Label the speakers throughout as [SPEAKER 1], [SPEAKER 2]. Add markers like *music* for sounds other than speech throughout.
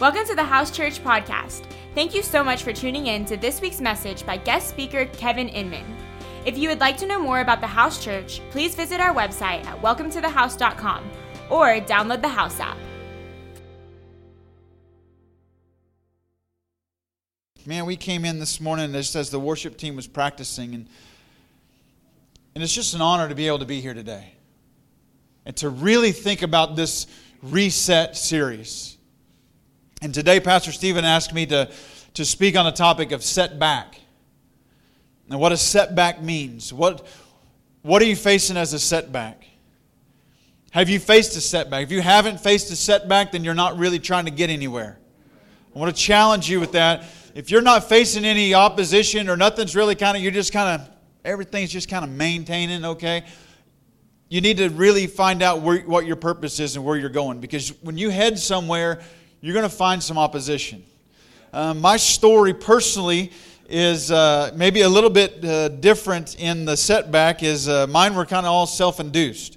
[SPEAKER 1] Welcome to the House Church Podcast. Thank you so much for tuning in to this week's message by guest speaker Kevin Inmon. If you would like to know more about the House Church, please visit our website at welcometothehouse.com or download the House app.
[SPEAKER 2] Man, we came in this morning just as the worship team was practicing, and, and it's just an honor to be able to be here today and to really think about this reset series. And today, Pastor Stephen asked me to, to speak on the topic of setback and what a setback means. What, what are you facing as a setback? Have you faced a setback? If you haven't faced a setback, then you're not really trying to get anywhere. I want to challenge you with that. If you're not facing any opposition or nothing's really kind of, you're just kind of, everything's just kind of maintaining, okay? You need to really find out where, what your purpose is and where you're going. Because when you head somewhere, you're going to find some opposition. Uh, my story personally is uh, maybe a little bit uh, different in the setback is uh, mine were kind of all self-induced.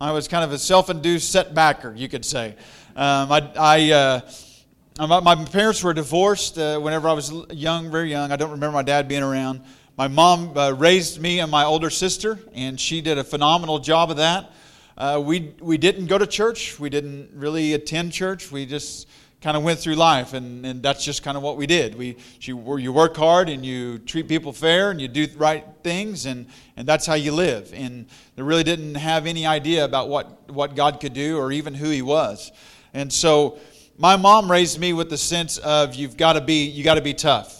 [SPEAKER 2] I was kind of a self-induced setbacker you could say. Um, I, I uh, my parents were divorced uh, whenever i was young very young. I don't remember my dad being around. My mom raised me and my older sister and she did a phenomenal job of that. We, we didn't go to church. We didn't really attend church. We just kind of went through life, and, and that's just kind of what we did. We, you, you work hard and you treat people fair and you do right things, and, and that's how you live. And they really didn't have any idea about what, what God could do or even who He was. And so my mom raised me with the sense of you've got to be, you got to be tough.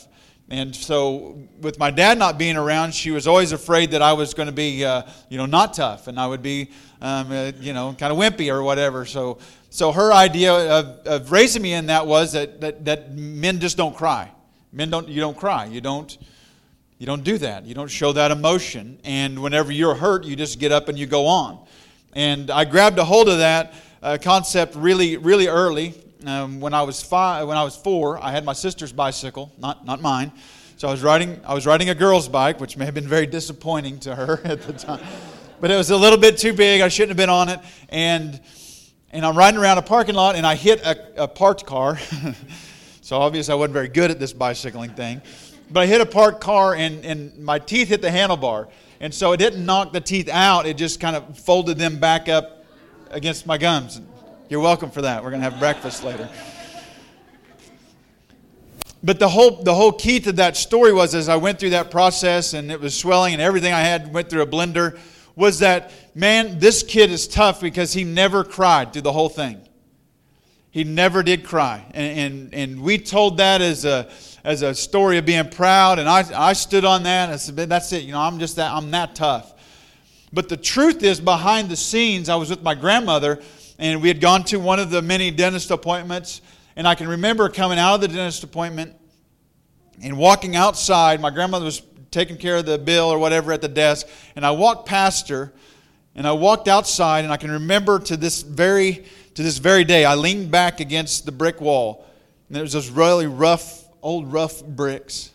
[SPEAKER 2] And so, with my dad not being around, she was always afraid that I was going to be, uh, you know, not tough, and I would be, um, uh, you know, kind of wimpy or whatever. So, so her idea of, of raising me in that was that, that, that men just don't cry. Men don't, you don't cry. You don't, you don't do that. You don't show that emotion. And whenever you're hurt, you just get up and you go on. And I grabbed a hold of that uh, concept really, really early. Um, when I was five, when I was four, I had my sister's bicycle, not, not mine. So I was riding, I was riding a girl's bike, which may have been very disappointing to her *laughs* at the time. But it was a little bit too big. I shouldn't have been on it. And and I'm riding around a parking lot and I hit a, a parked car. *laughs* so obviously I wasn't very good at this bicycling thing. But I hit a parked car and, and my teeth hit the handlebar. And so it didn't knock the teeth out, it just kind of folded them back up against my gums. You're welcome for that. We're going to have breakfast later. But the whole, the whole key to that story was as I went through that process and it was swelling and everything I had went through a blender was that, man, this kid is tough because he never cried through the whole thing. He never did cry. And, and, and we told that as a, as a story of being proud, and I, I stood on that. I said, that's it. You know, I'm just that, I'm that tough. But the truth is, behind the scenes, I was with my grandmother, and we had gone to one of the many dentist appointments. And I can remember coming out of the dentist appointment and walking outside. My grandmother was taking care of the bill or whatever at the desk. And I walked past her and I walked outside and I can remember to this very to this very day I leaned back against the brick wall and there was those really rough old rough bricks.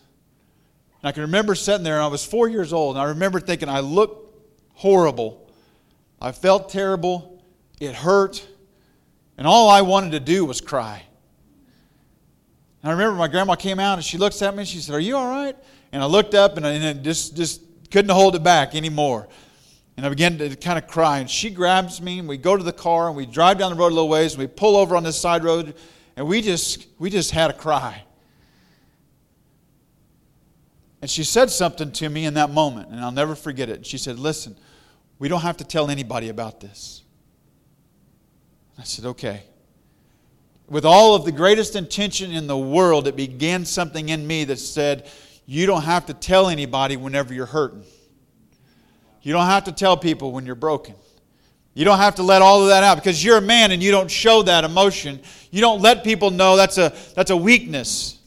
[SPEAKER 2] And I can remember sitting there and I was 4 years old and I remember thinking I looked horrible. I felt terrible. It hurt. And all I wanted to do was cry. And I remember my grandma came out and she looks at me and she said, Are you all right? And I looked up and I, just, just couldn't hold it back anymore. And I began to kind of cry. And she grabs me and we go to the car and we drive down the road a little ways and we pull over on this side road and we just, we just had a cry. And she said something to me in that moment, and I'll never forget it. She said, Listen, we don't have to tell anybody about this. I said, Okay. With all of the greatest intention in the world, it began something in me that said, you don't have to tell anybody whenever you're hurting. You don't have to tell people when you're broken. You don't have to let all of that out because you're a man and you don't show that emotion. You don't let people know that's a, that's a weakness.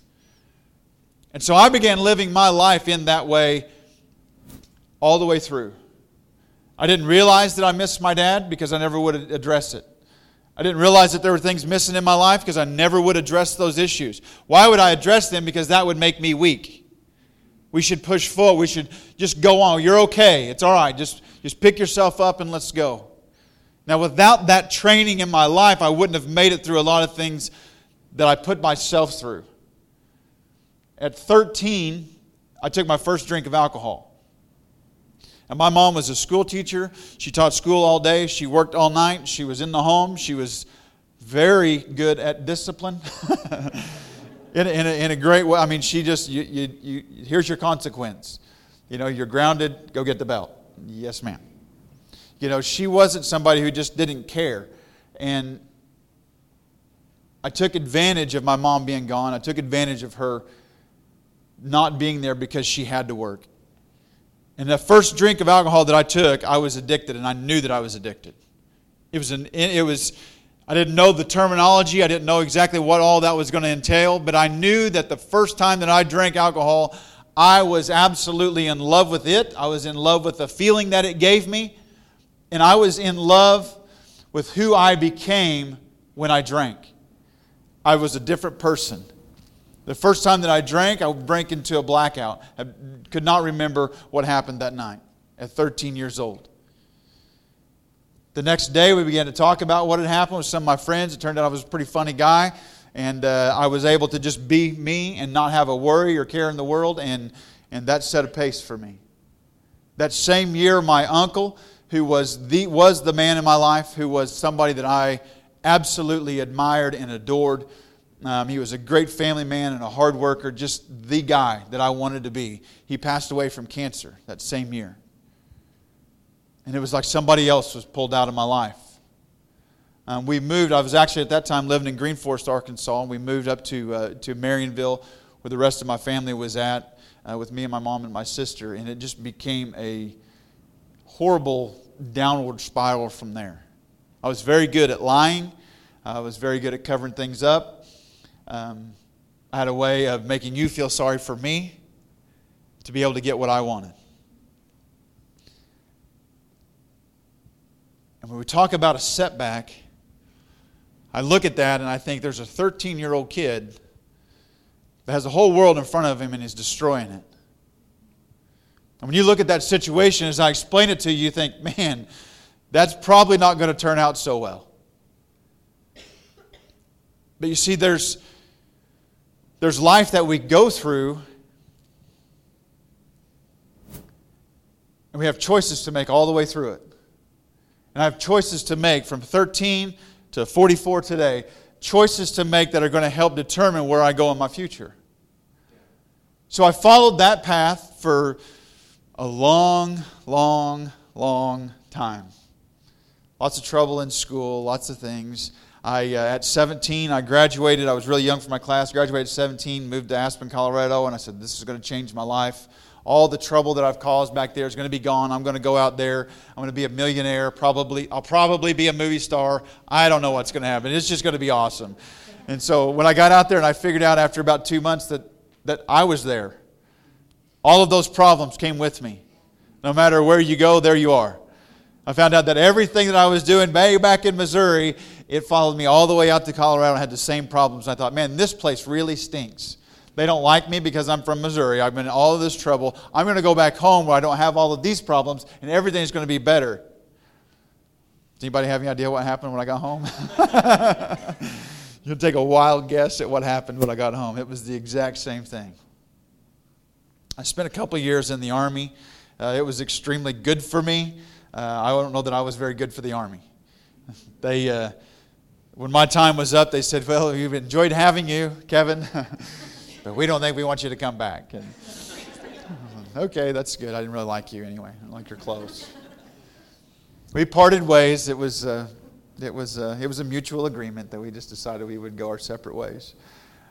[SPEAKER 2] And so I began living my life in that way all the way through. I didn't realize that I missed my dad because I never would address it. I didn't realize that there were things missing in my life because I never would address those issues. Why would I address them? Because that would make me weak. We should push forward. We should just go on. You're okay. It's all right. Just, just pick yourself up and let's go. Now, without that training in my life, I wouldn't have made it through a lot of things that I put myself through. At 13, I took my first drink of alcohol. And my mom was a school teacher. She taught school all day. She worked all night. She was in the home. She was very good at discipline. *laughs* in, in, a, in, a, great way. I mean, she just, you, you, you, here's your consequence. You know, you're grounded, go get the belt. Yes, ma'am. You know, she wasn't somebody who just didn't care. And I took advantage of my mom being gone. I took advantage of her not being there because she had to work. And the first drink of alcohol that I took, I was addicted, and I knew that I was addicted. It was, an, it was I didn't know the terminology, I didn't know exactly what all that was going to entail, but I knew that the first time that I drank alcohol, I was absolutely in love with it. I was in love with the feeling that it gave me, and I was in love with who I became when I drank. I was a different person. The first time that I drank, I drank into a blackout. I could not remember what happened that night at 13 years old. The next day, we began to talk about what had happened with some of my friends. It turned out I was a pretty funny guy, and uh, I was able to just be me and not have a worry or care in the world, and, and that set a pace for me. That same year, my uncle, who was the, was the man in my life, who was somebody that I absolutely admired and adored, um, he was a great family man and a hard worker, just the guy that I wanted to be. He passed away from cancer that same year. And it was like somebody else was pulled out of my life. Um, we moved, I was actually at that time living in Green Forest, Arkansas, and we moved up to, uh, to Marionville where the rest of my family was at uh, with me and my mom and my sister. And it just became a horrible downward spiral from there. I was very good at lying. I was very good at covering things up. Um, I had a way of making you feel sorry for me to be able to get what I wanted. And when we talk about a setback, I look at that and I think there's a 13 year old kid that has the whole world in front of him and he's destroying it. And when you look at that situation, as I explain it to you, you think, man, that's probably not going to turn out so well. But you see, there's there's life that we go through, and we have choices to make all the way through it. And I have choices to make from 13 to 44 today, choices to make that are going to help determine where I go in my future. So I followed that path for a long, long, long time. Lots of trouble in school, lots of things. I, uh, at 17, I graduated. I was really young for my class. Graduated at 17, moved to Aspen, Colorado, and I said, This is going to change my life. All the trouble that I've caused back there is going to be gone. I'm going to go out there. I'm going to be a millionaire. Probably, I'll probably be a movie star. I don't know what's going to happen. It's just going to be awesome. And so when I got out there and I figured out after about two months that, that I was there, all of those problems came with me. No matter where you go, there you are. I found out that everything that I was doing back in Missouri, it followed me all the way out to Colorado and had the same problems. I thought, man, this place really stinks. They don't like me because I'm from Missouri. I've been in all of this trouble. I'm going to go back home where I don't have all of these problems and everything's going to be better. Does anybody have any idea what happened when I got home? *laughs* You'll take a wild guess at what happened when I got home. It was the exact same thing. I spent a couple years in the Army. Uh, it was extremely good for me. Uh, I don't know that I was very good for the Army. *laughs* They, uh, when my time was up, they said, Well, we've enjoyed having you, Kevin, *laughs* but we don't think we want you to come back. And, *laughs* okay, that's good. I didn't really like you anyway. I like your clothes. We parted ways. It was, uh, it, was, uh, it was a mutual agreement that we just decided we would go our separate ways.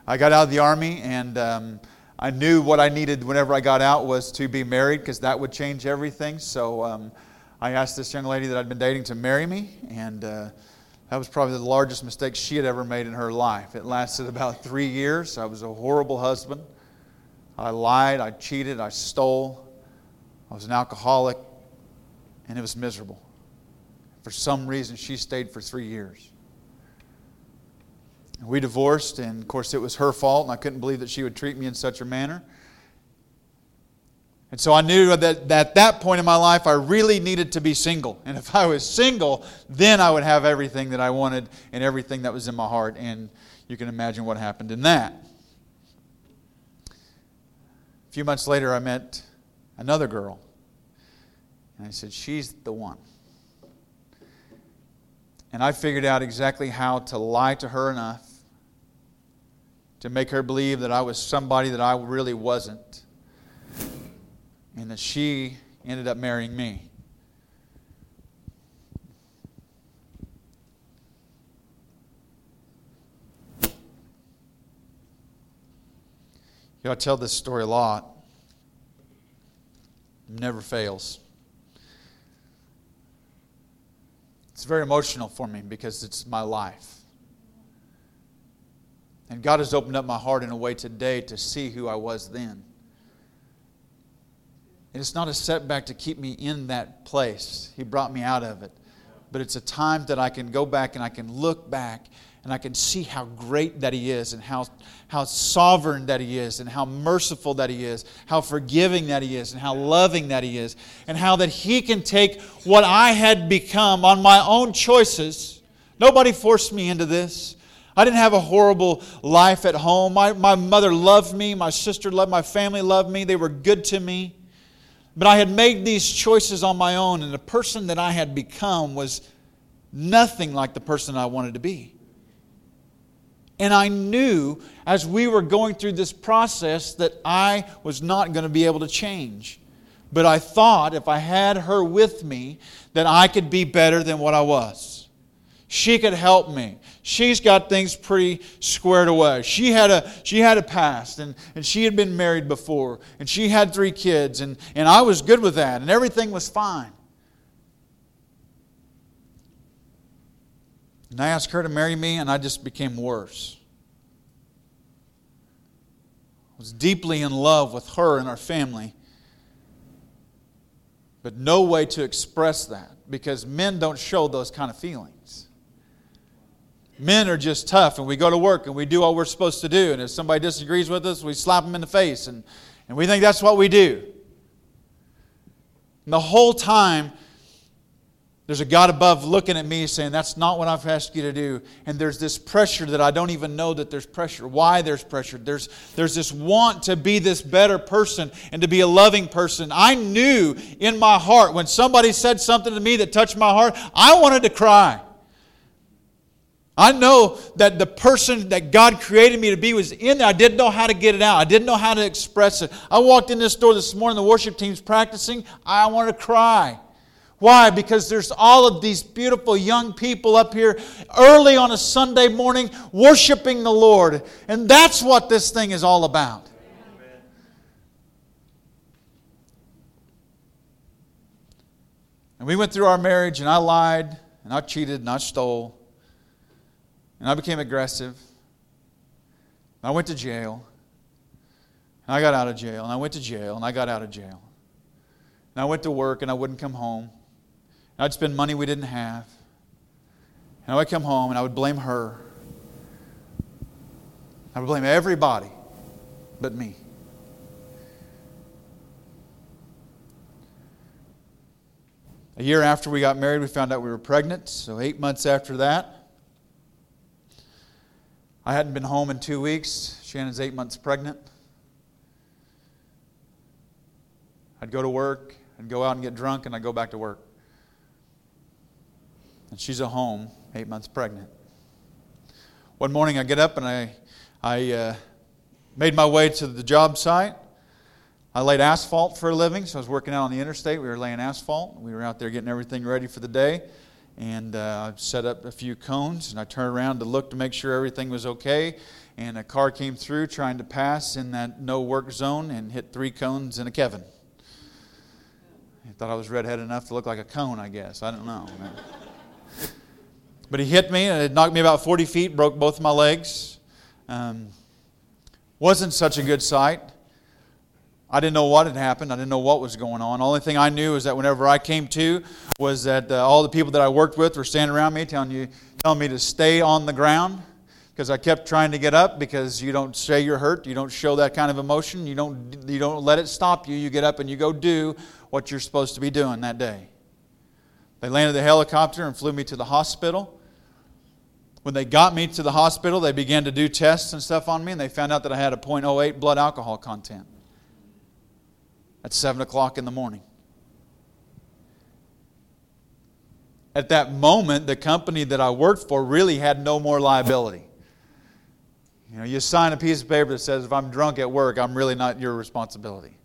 [SPEAKER 2] I got out of the Army, and um, I knew what I needed whenever I got out was to be married because that would change everything. So um, I asked this young lady that I'd been dating to marry me, and uh, that was probably the largest mistake she had ever made in her life. It lasted *laughs* about three years. I was a horrible husband. I lied, I cheated, I stole, I was an alcoholic, and it was miserable. For some reason, she stayed for three years. We divorced, and of course, it was her fault, and I couldn't believe that she would treat me in such a manner. And so I knew that at that point in my life, I really needed to be single. And if I was single, then I would have everything that I wanted and everything that was in my heart. And you can imagine what happened in that. A few months later, I met another girl. And I said, She's the one. And I figured out exactly how to lie to her enough to make her believe that I was somebody that I really wasn't and that she ended up marrying me. You know, I tell this story a lot. It never fails. It's very emotional for me because it's my life. And God has opened up my heart in a way today to see who I was then. And it's not a setback to keep me in that place. He brought me out of it. But it's a time that I can go back and I can look back and I can see how great that He is and how, how sovereign that He is and how merciful that He is, how forgiving that He is and how loving that He is, and how that He can take what I had become on my own choices. Nobody forced me into this. I didn't have a horrible life at home. My, my mother loved me. My sister loved my family loved me. They were good to me. But I had made these choices on my own, and the person that I had become was nothing like the person I wanted to be. And I knew as we were going through this process that I was not going to be able to change. But I thought if I had her with me, that I could be better than what I was. She could help me. She's got things pretty squared away. She had a, she had a past, and, and she had been married before, and she had three kids, and, and I was good with that, and everything was fine. And I asked her to marry me, and I just became worse. I was deeply in love with her and our family, but no way to express that because men don't show those kind of feelings. Men are just tough, and we go to work and we do what we're supposed to do. And if somebody disagrees with us, we slap them in the face, and, and we think that's what we do. And the whole time, there's a God above looking at me saying, That's not what I've asked you to do. And there's this pressure that I don't even know that there's pressure. Why there's pressure? There's, there's this want to be this better person and to be a loving person. I knew in my heart when somebody said something to me that touched my heart, I wanted to cry. I know that the person that God created me to be was in there. I didn't know how to get it out. I didn't know how to express it. I walked in this door this morning, the worship team's practicing. I want to cry. Why? Because there's all of these beautiful young people up here early on a Sunday morning worshiping the Lord. And that's what this thing is all about. Amen. And we went through our marriage, and I lied, and I cheated, and I stole. And I became aggressive. I went to jail. And I got out of jail. And I went to jail. And I got out of jail. And I went to work and I wouldn't come home. And I'd spend money we didn't have. And I would come home and I would blame her. I would blame everybody but me. A year after we got married, we found out we were pregnant. So, eight months after that, I hadn't been home in two weeks. Shannon's eight months pregnant. I'd go to work and go out and get drunk, and I'd go back to work. And she's at home, eight months pregnant. One morning I get up and I, I uh, made my way to the job site. I laid asphalt for a living, so I was working out on the interstate. We were laying asphalt. We were out there getting everything ready for the day and uh, I set up a few cones and I turned around to look to make sure everything was okay. And a car came through trying to pass in that no work zone and hit three cones and a Kevin. He thought I was redheaded enough to look like a cone, I guess. I don't know. but he hit me and it knocked me about 40 feet, broke both my legs. Um, wasn't such a good sight. I didn't know what had happened. I didn't know what was going on. The only thing I knew is that whenever I came to was that uh, all the people that I worked with were standing around me telling, you, telling me to stay on the ground, because I kept trying to get up because you don't say you're hurt, you don't show that kind of emotion, you don't, you don't let it stop you. You get up and you go do what you're supposed to be doing that day. They landed the helicopter and flew me to the hospital. When they got me to the hospital, they began to do tests and stuff on me, and they found out that I had a 0.08 blood alcohol content at 7 o'clock in the morning. At that moment, the company that I worked for really had no more liability. You know, you sign a piece of paper that says, if I'm drunk at work, I'm really not your responsibility.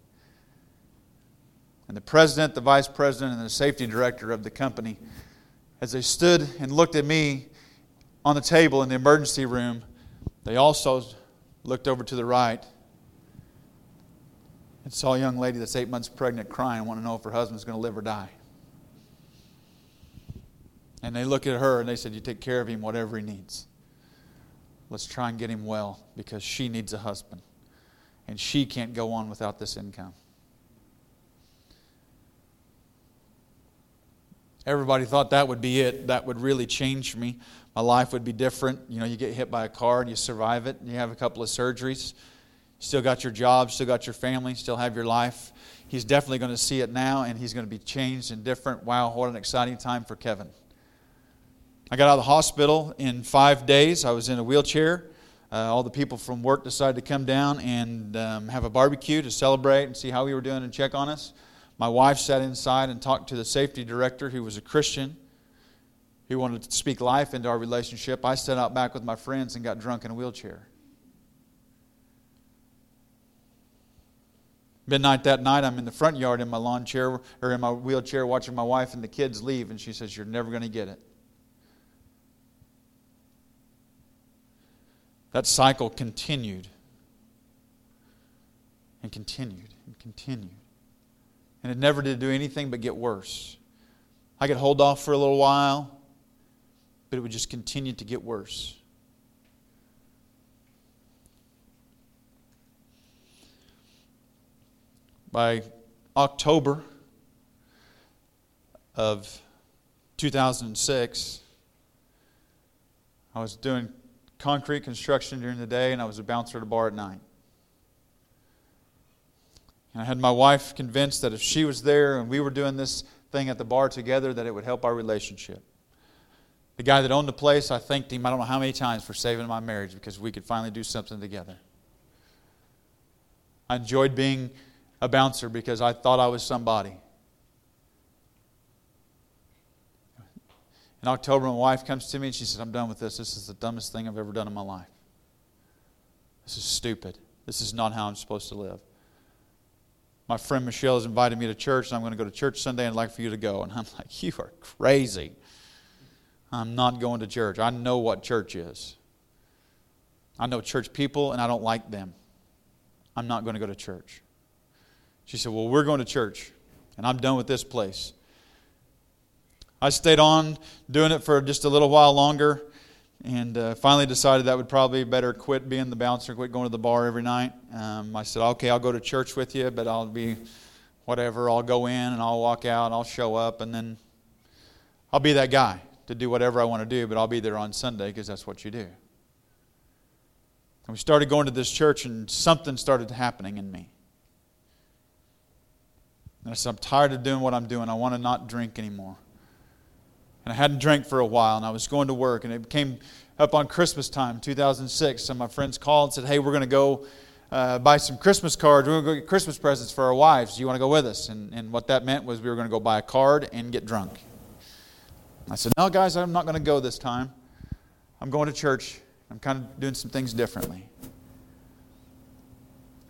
[SPEAKER 2] And the president, the vice president, and the safety director of the company, as they stood and looked at me on the table in the emergency room, they also looked over to the right and saw a young lady that's eight months pregnant crying, want to know if her husband's going to live or die. And they look at her and they said, You take care of him, whatever he needs. Let's try and get him well because she needs a husband. And she can't go on without this income. Everybody thought that would be it. That would really change me. My life would be different. You know, you get hit by a car and you survive it. And you have a couple of surgeries. Still got your job, still got your family, still have your life. He's definitely going to see it now and he's going to be changed and different. Wow, what an exciting time for Kevin. I got out of the hospital in five days. I was in a wheelchair. Uh, all the people from work decided to come down and um, have a barbecue to celebrate and see how we were doing and check on us. My wife sat inside and talked to the safety director, who was a Christian, who wanted to speak life into our relationship. I sat out back with my friends and got drunk in a wheelchair. Midnight that night, I'm in the front yard in my lawn chair or in my wheelchair watching my wife and the kids leave, and she says, You're never going to get it. That cycle continued and continued and continued. And it never did do anything but get worse. I could hold off for a little while, but it would just continue to get worse. By October of 2006, I was doing concrete construction during the day, and I was a bouncer at a bar at night. And I had my wife convinced that if she was there and we were doing this thing at the bar together, that it would help our relationship. The guy that owned the place, I thanked him I don't know how many times for saving my marriage because we could finally do something together. I enjoyed being a bouncer because I thought I was somebody. In October, my wife comes to me and she says, I'm done with this. This is the dumbest thing I've ever done in my life. This is stupid. This is not how I'm supposed to live. My friend Michelle has invited me to church, and I'm going to go to church Sunday, and I'd like for you to go. And I'm *laughs* like, You are crazy. I'm not going to church. I know what church is. I know church people, and I don't like them. I'm not going to go to church. She said, Well, we're going to church, and I'm done with this place. I stayed on doing it for just a little while longer and uh, finally decided that would probably better quit being the bouncer, quit going to the bar every night. Um, I said, okay, I'll go to church with you, but I'll be whatever. I'll go in and I'll walk out and I'll show up and then I'll be that guy to do whatever I want to do, but I'll be there on Sunday because that's what you do. And we started going to this church and something started happening in me. And I said, I'm tired of doing what I'm doing. I want to not drink anymore. And I hadn't drank for a while, and I was going to work, and it came up on Christmas time, 2006. Some of my friends called and said, Hey, we're going to go uh, buy some Christmas cards. We're going to go get Christmas presents for our wives. Do you want to go with us? And, and what that meant was we were going to go buy a card and get drunk. I said, No, guys, I'm not going to go this time. I'm going to church. I'm kind of doing some things differently.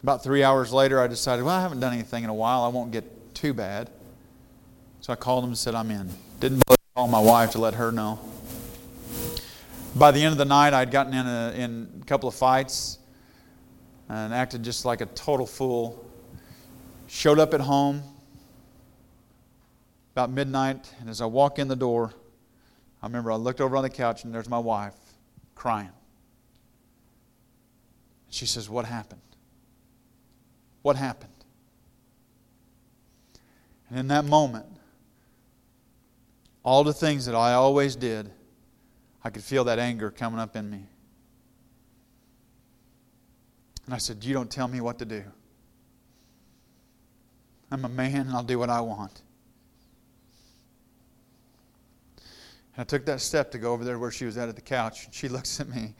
[SPEAKER 2] About three hours later, I decided, Well, I haven't done anything in a while. I won't get too bad. So I called him and said, I'm in. Didn't call my wife to let her know. By the end of the night, I'd gotten in a, in a couple of fights and acted just like a total fool. Showed up at home about midnight, and as I walk in the door, I remember I looked over on the couch and there's my wife crying. She says, What happened? What happened? And in that moment, all the things that I always did, I could feel that anger coming up in me. And I said, You don't tell me what to do. I'm a man and I'll do what I want. And I took that step to go over there where she was at at the couch. And she *laughs* looks at me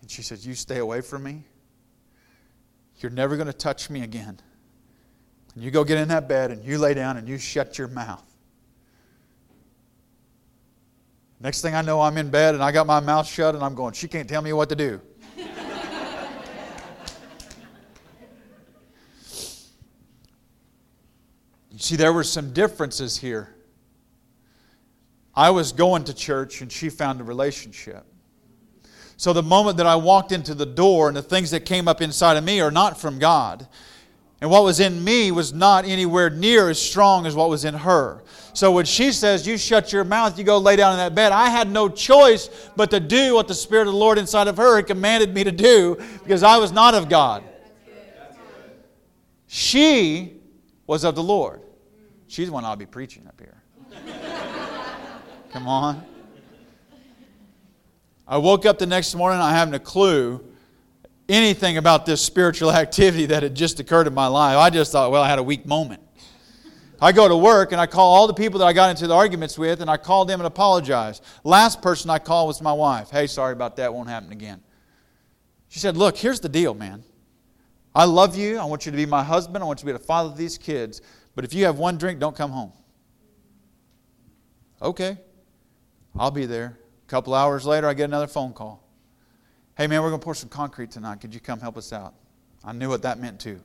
[SPEAKER 2] and she says, You stay away from me. You're never going to touch me again. And you go get in that bed and you lay down and you shut your mouth. Next thing I know, I'm in bed and I got my mouth shut and I'm going, She can't tell me what to do. you see, there were some differences here. I was going to church and she found a relationship. So the moment that I walked into the door and the things that came up inside of me are not from God. And what was in me was not anywhere near as strong as what was in her. So when she says, You shut your mouth, you go lay down in that bed, I had no choice but to do what the Spirit of the Lord inside of her had commanded me to do because I was not of God. She was of the Lord. She's the one I'll be preaching up here. Come on. I woke up the next morning, I haven't a clue anything about this spiritual *laughs* activity that had just occurred in my life. I just thought, well, I had a weak moment. I go to work and I call all the people that I got into the arguments with and I call them and apologize. Last person I called was my wife. Hey, sorry about that, won't happen again. She said, Look, here's the deal, man. I love you. I want you to be my husband. I want you to be the father of these kids. But if you have one drink, don't come home. Okay, I'll be there. A couple hours later, I get another phone call. Hey, man, we're going to pour some concrete tonight. Could you come help us out? I knew what that meant too.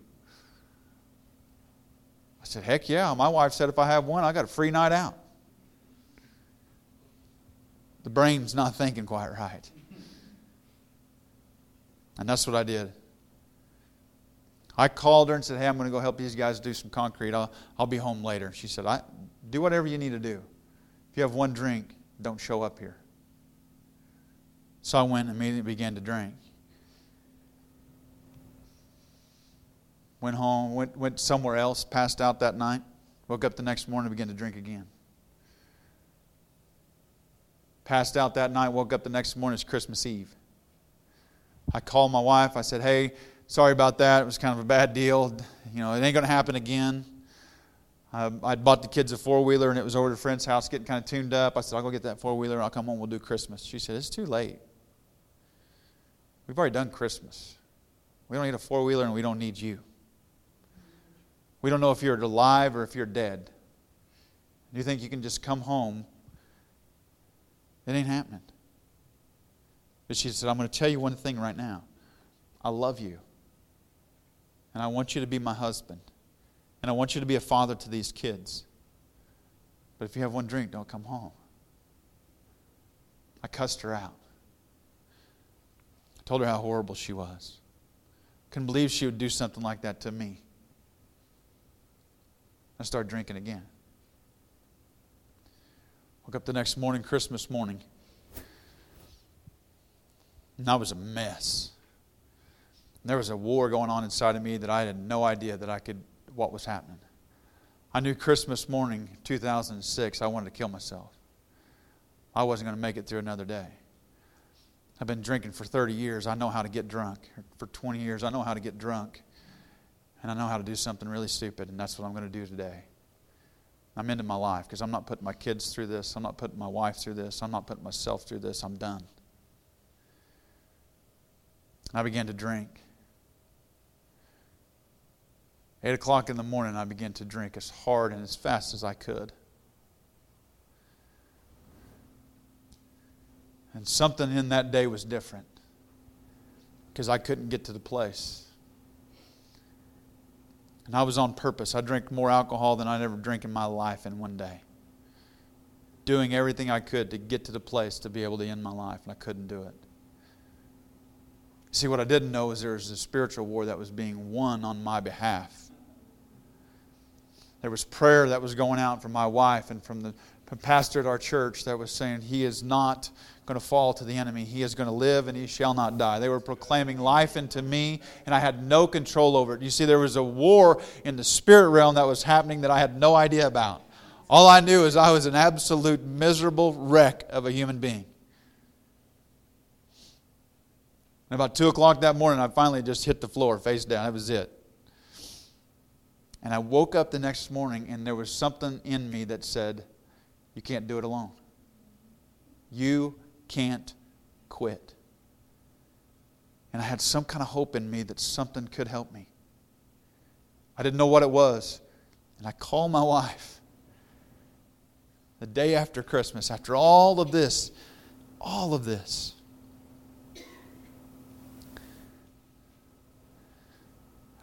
[SPEAKER 2] I said, Heck yeah. My wife said if I have one, I got a free night out. The brain's not thinking quite right. And that's what I did. I called her and said, Hey, I'm going to go help these guys do some concrete. I'll, I'll be home later. She said, I, Do whatever you need to do. If you have one drink, don't show up here. So I went and immediately began to drink. Went home, went, went somewhere else, passed out that night. Woke up the next morning and began to drink again. Passed out that night, woke up the next morning, it's Christmas Eve. I called my wife. I said, Hey, sorry about that. It was kind of a bad deal. You know, it ain't going to happen again. Um, I'd bought the kids a four wheeler and it was over at a friend's house getting kind of tuned up. I said, I'll go get that four wheeler. And I'll come home. We'll do Christmas. She said, It's too late. We've already done Christmas. We don't need a four wheeler and we don't need you. We don't know if you're alive or if you're dead. You think you can just come home? It ain't happening. But she said, I'm going to tell you one thing right now. I love you. And I want you to be my husband. And I want you to be a father to these kids. But if you have one drink, don't come home. I cussed her out. Told her how horrible she was. Couldn't believe she would do something like that to me. I started drinking again. Woke up the next morning, Christmas morning, and I was a mess. There was a war going on inside of me that I had no idea that I could what was happening. I knew Christmas morning, 2006, I wanted to kill myself. I wasn't going to make it through another day. I've been drinking for 30 years. I know how to get drunk. For 20 years, I know how to get drunk. And I know how to do something really stupid, and that's what I'm going to do today. I'm into my life because I'm not putting my kids through this. I'm not putting my wife through this. I'm not putting myself through this. I'm done. I began to drink. Eight o'clock in the morning, I began to drink as hard and as fast as I could. And something in that day was different because I couldn't get to the place. And I was on purpose. I drank more alcohol than I'd ever drank in my life in one day. Doing everything I could to get to the place to be able to end my life, and I couldn't do it. See, what I didn't know is there was a spiritual war that was being won on my behalf. There was prayer that was going out from my wife and from the pastor at our church that was saying, He is not going to fall to the enemy. He is going to live and he shall not die. They were proclaiming life into me, and I had no control over it. You see, there was a war in the spirit realm that was happening that I had no idea about. All I knew is I was an absolute miserable wreck of a human being. And about 2 o'clock that morning, I finally just hit the floor face down. That was it. And I woke up the next morning, and there was something in me that said, You can't do it alone. You can't quit. And I had some kind of hope in me that something could help me. I didn't know what it was. And I called my wife the day after Christmas, after all of this, all of this.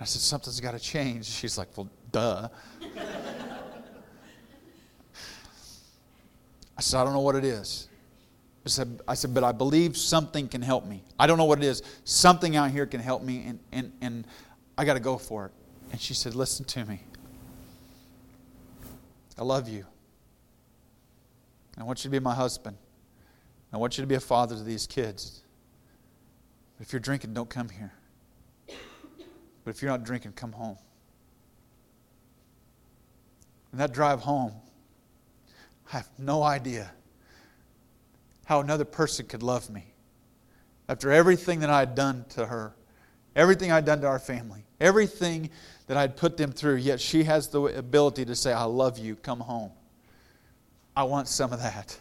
[SPEAKER 2] I said, Something's got to change. She's like, Well, duh. I said, I don't know what it is. I said, I said, but I believe something can help me. I don't know what it is. Something out here can help me, and, and, and I got to go for it. And she said, Listen to me. I love you. I want you to be my husband. I want you to be a father to these kids. If you're drinking, don't come here. But if you're not drinking, come home. And that drive home, I have no idea how another person could love me. After everything that I had done to her, everything I'd done to our family, everything that I'd put them through, yet she has the ability to say, I love you, come home. I want some of that.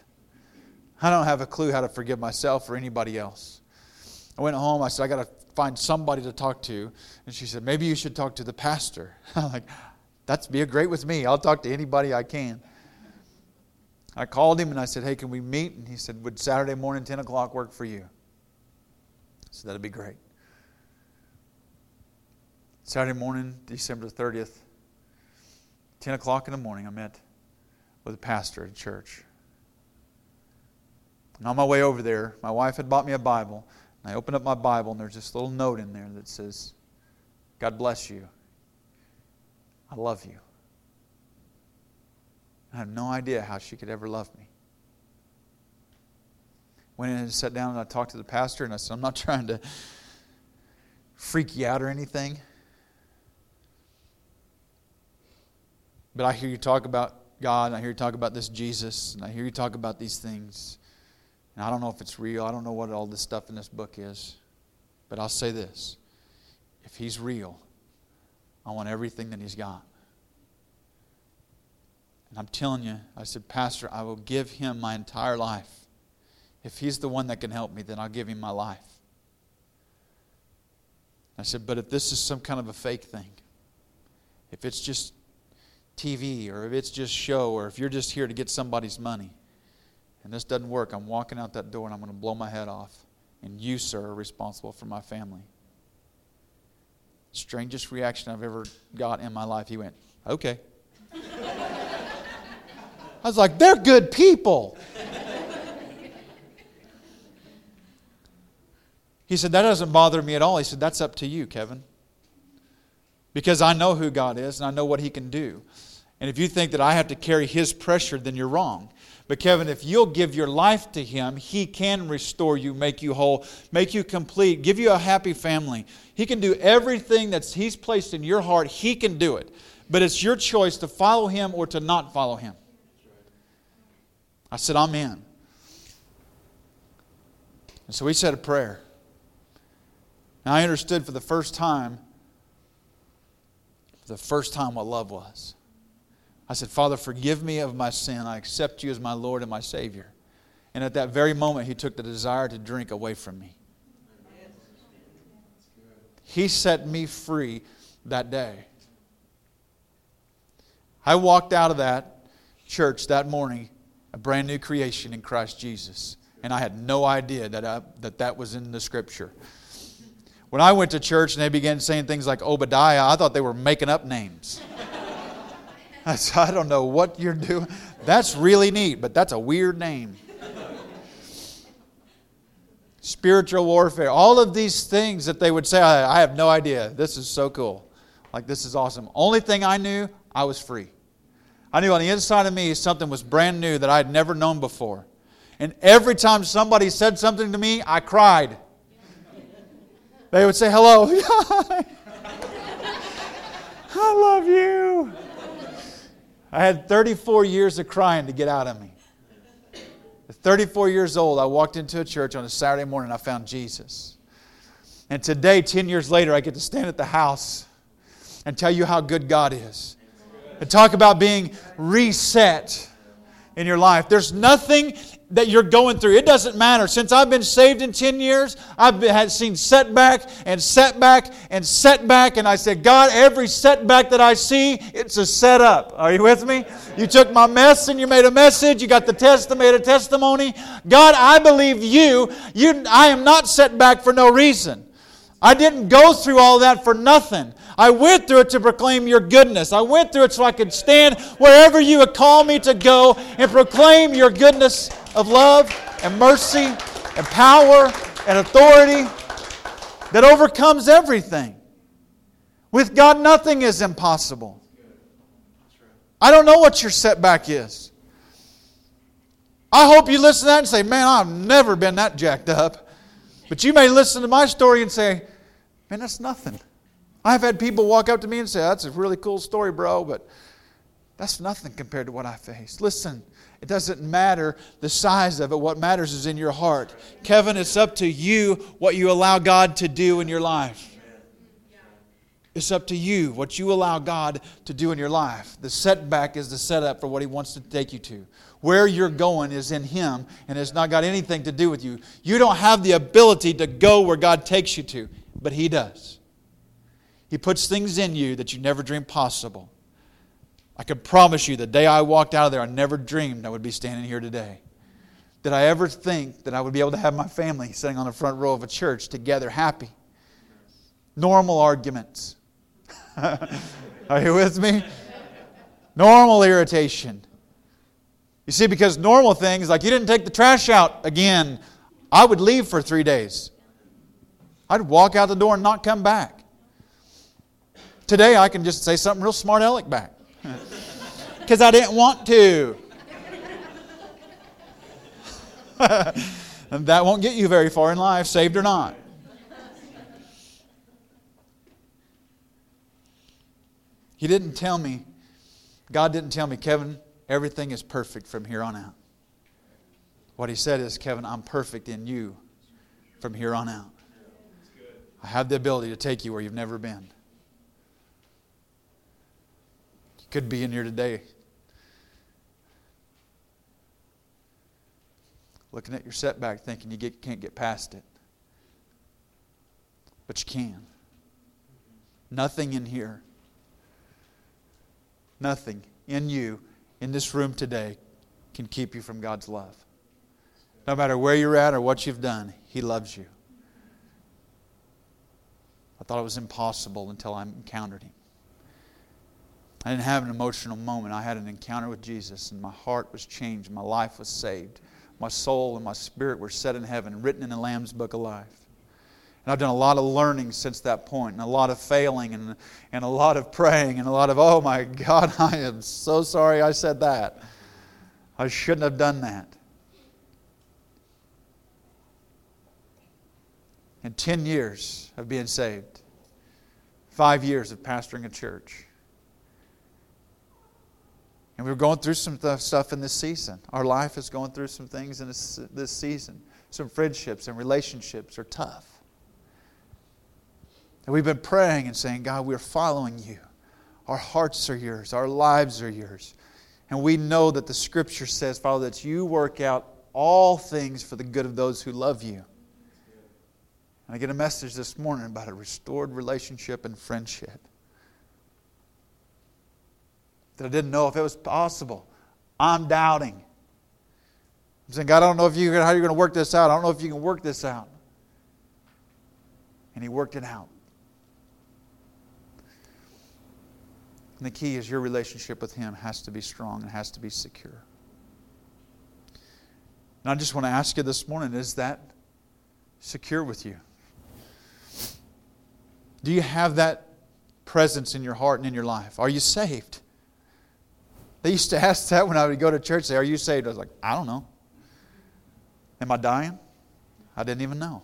[SPEAKER 2] I don't have a clue how to forgive myself or anybody else. I went home, I said, I got to find somebody to talk to. And she said, Maybe you should talk to the pastor. *laughs* I'm like, That's be great with me. I'll talk to anybody I can. I called him and I said, Hey, can we meet? And he said, Would Saturday morning, 10 o'clock, work for you? So That'd be great. Saturday morning, December 30th, 10 o'clock in the morning, I met with a pastor at a church. And on my way over there, my wife had bought me a Bible. I opened up my Bible, and there's this little note in there that says, God bless you. I love you. I have no idea how she could ever love me. Went in and sat down and I talked to the pastor and I said, I'm not *laughs* trying to freak you out or anything. But I hear you talk about God, and I hear you talk about this Jesus, and I hear you talk about these things. And I don't know if it's real. I don't know what all this stuff in this book is. But I'll say this if He's real, I want everything that He's got. And I'm telling you, I said, Pastor, I will give him my entire life. If he's the one that can help me, then I'll give him my life. I said, but if this is some kind of a fake thing, if it's just TV or if it's just show or if you're just here to get somebody's money and this doesn't work, I'm walking out that door and I'm going to blow my head off. And you, sir, are responsible for my family. Strangest reaction I've ever got in my life. He went, okay. *laughs* I was like, they're good people. He said, That doesn't bother me at all. He said, That's up to you, Kevin. Because I know who God is and I know what He can do. And if you think that I have to carry His pressure, then you're wrong. But Kevin, if you'll give your life to Him, He can restore you, make you whole, make you complete, give you a happy family. He can do everything that He's placed in your heart, He can do it. But it's your choice to follow Him or to not follow Him. I said, I'm. And so we said a prayer. And I understood for the first time, for the first time, what love was. I said, Father, forgive me of my sin. I accept you as my Lord and my Savior. And at that very moment, He took the desire to drink away from me. He set me free that day. I walked out of that church that morning a brand new creation in Christ Jesus. And I had no idea that I, that, that was in the scripture. When I went to church and they began saying things like Obadiah, I thought they were making up names. *laughs* I I don't know what you're doing. That's really neat, but that's a weird name. Spiritual warfare, all of these things that they would say, I, I have no idea. This is so cool. Like, this is awesome. Only thing I knew, I was free. I knew on the inside of me something was brand new that I had never known before. And every time somebody said something to me, I cried. They would say, Hello. *laughs* I love you. I had 34 years of crying to get out of me. At 34 years old, I walked into a church on a Saturday morning. I found Jesus. And today, 10 years later, I get to stand at the house and tell you how good God is. And talk about being reset in your life. There's nothing that you're going through. It doesn't matter. Since I've been saved in 10 years, I've been, had seen setback and setback and setback. And I said, God, every setback that I see, it's a setup. Are you with me? You took my mess and you made a message. You got the test and made a testimony. God, I believe you. you I am not set back for no reason. I didn't go through all that for nothing. I went through it to proclaim your goodness. I went through it so I could stand wherever you would call me to go and proclaim your goodness of love and mercy and power and authority that overcomes everything. With God, nothing is impossible. I don't know what your setback is. I hope you listen to that and say, Man, I've never been that jacked up. But you may listen to my story and say, Man, that's nothing. I've had people walk up to me and say, That's a really cool story, bro, but that's nothing compared to what I faced. Listen, it doesn't matter the size of it. What matters is in your heart. Kevin, it's up to you what you allow God to do in your life. It's up to you what you allow God to do in your life. The setback is the setup for what He wants to take you to. Where you're going is in Him, and it's not got anything to do with you. You don't have the ability to go where God takes you to, but He does. He puts things in you that you never dreamed possible. I can promise you the day I walked out of there, I never dreamed I would be standing here today. Did I ever think that I would be able to have my family sitting on the front row of a church together, happy? Normal arguments. *laughs* Are you with me? Normal irritation. You see, because normal things, like you didn't take the trash out again, I would leave for three days. I'd walk out the door and not come back. Today, I can just say something real smart aleck back because I didn't want to. *laughs* and that won't get you very far in life, saved or not. He didn't tell me, God didn't tell me, Kevin, everything is perfect from here on out. What he said is, Kevin, I'm perfect in you from here on out. I have the ability to take you where you've never been. You could be in here today. Looking at your setback, thinking you get, can't get past it. But you can. Nothing in here, nothing in you, in this room today, can keep you from God's love. No matter where you're at or what you've done, He loves you. I thought it was impossible until I encountered Him. I didn't have an emotional moment. I had an encounter with Jesus, and my heart was changed. My life was saved. My soul and my spirit were set in heaven, written in the Lamb's book of life. And I've done a lot of learning since that point, and a lot of failing, and, and a lot of praying, and a lot of, oh my God, *laughs* I am so sorry I said that. I shouldn't have done that. And 10 years of being saved, five years of pastoring a church. And we are going through some stuff in this season. Our life is going through some things in this, this season. Some friendships and relationships are tough. And we've been praying and saying, God, we're following you. Our hearts are yours, our lives are yours. And we know that the scripture says, Father, that you work out all things for the good of those who love you. And I get a message this morning about a restored relationship and friendship that I didn't know if it was possible. I'm doubting. I'm saying, God, I don't know if you how you're going to work this out. I don't know if you can work this out. And He worked it out. And the key is your relationship with Him has to be strong and has to be secure. And I just want to ask you this morning is that secure with you? Do you have that presence in your heart and in your life? Are you saved? They used to *laughs* ask that when I would go to church, say, Are you saved? I was like, I don't know. Am I dying? I didn't even know.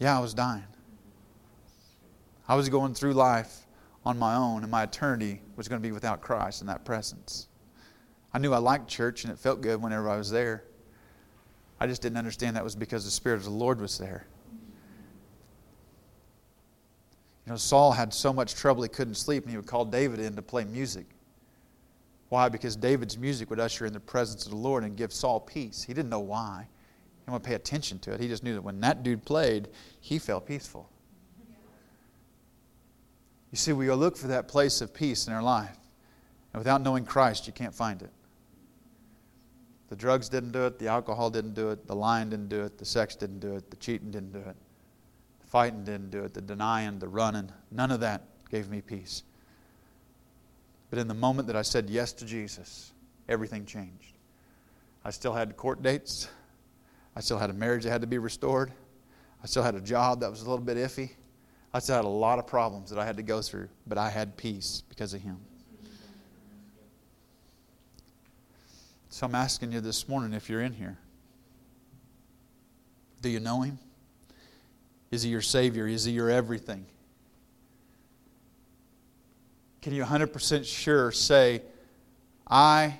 [SPEAKER 2] Yeah, I was dying. I was going through life on my own, and my eternity was going to be without Christ in that presence. I knew I liked church, and it felt good whenever I was there. I just didn't understand that was because the Spirit of the Lord was there. You know, Saul had so much trouble he couldn't sleep, and he would call David in to play music. Why? Because David's music would usher in the presence of the Lord and give Saul peace. He didn't know why. He to pay attention to it. He just knew that when that dude played, he felt peaceful. You see, we look for that place of peace in our life. And without knowing Christ, you can't find it. The drugs didn't do it, the alcohol didn't do it, the lying didn't do it, the sex didn't do it, the cheating didn't do it, fighting didn't do it, the denying, the running. None of that gave me peace. But in the moment that I said yes to Jesus, everything changed. I still had court dates. I still had a marriage that had to be restored. I still had a job that was a little bit iffy. I still had a lot of problems that I had to go through, but I had peace because of Him. So I'm asking you this morning if you're in here. Do you know Him? Is He your Savior? Is He your everything? Can you 100% sure say, I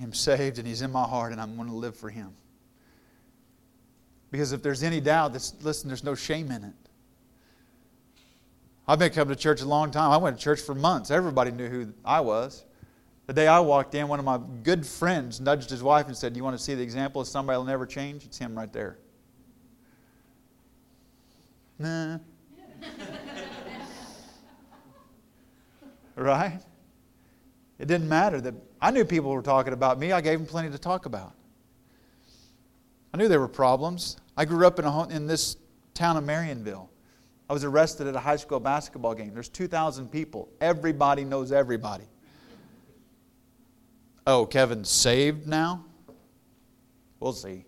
[SPEAKER 2] am saved and He's in my heart and I'm going to live for Him? Because if there's any doubt, listen, there's no shame in it. I've been coming to church a long time. I went to church for months. Everybody knew who I was. The day I walked in, one of my good friends nudged his wife and said, Do you want to see the example of somebody that'll never change? It's him right there. Nah. *laughs* right? It didn't matter that I knew people were talking about me. I gave them plenty to talk about. I knew there were problems. I grew up in, a, in this town of Marionville. I was arrested at a high school basketball game. There's 2,000 people. Everybody knows everybody. Oh, Kevin's saved now? We'll see.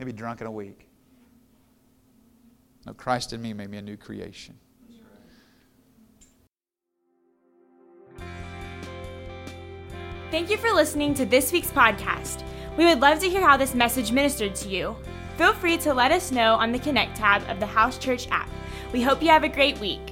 [SPEAKER 2] Maybe drunk in a week. No, Christ in me made me a new creation.
[SPEAKER 1] Thank you for listening to this week's podcast. We would love to hear how this message ministered to you. Feel free to let us know on the Connect tab of the House Church app. We hope you have a great week.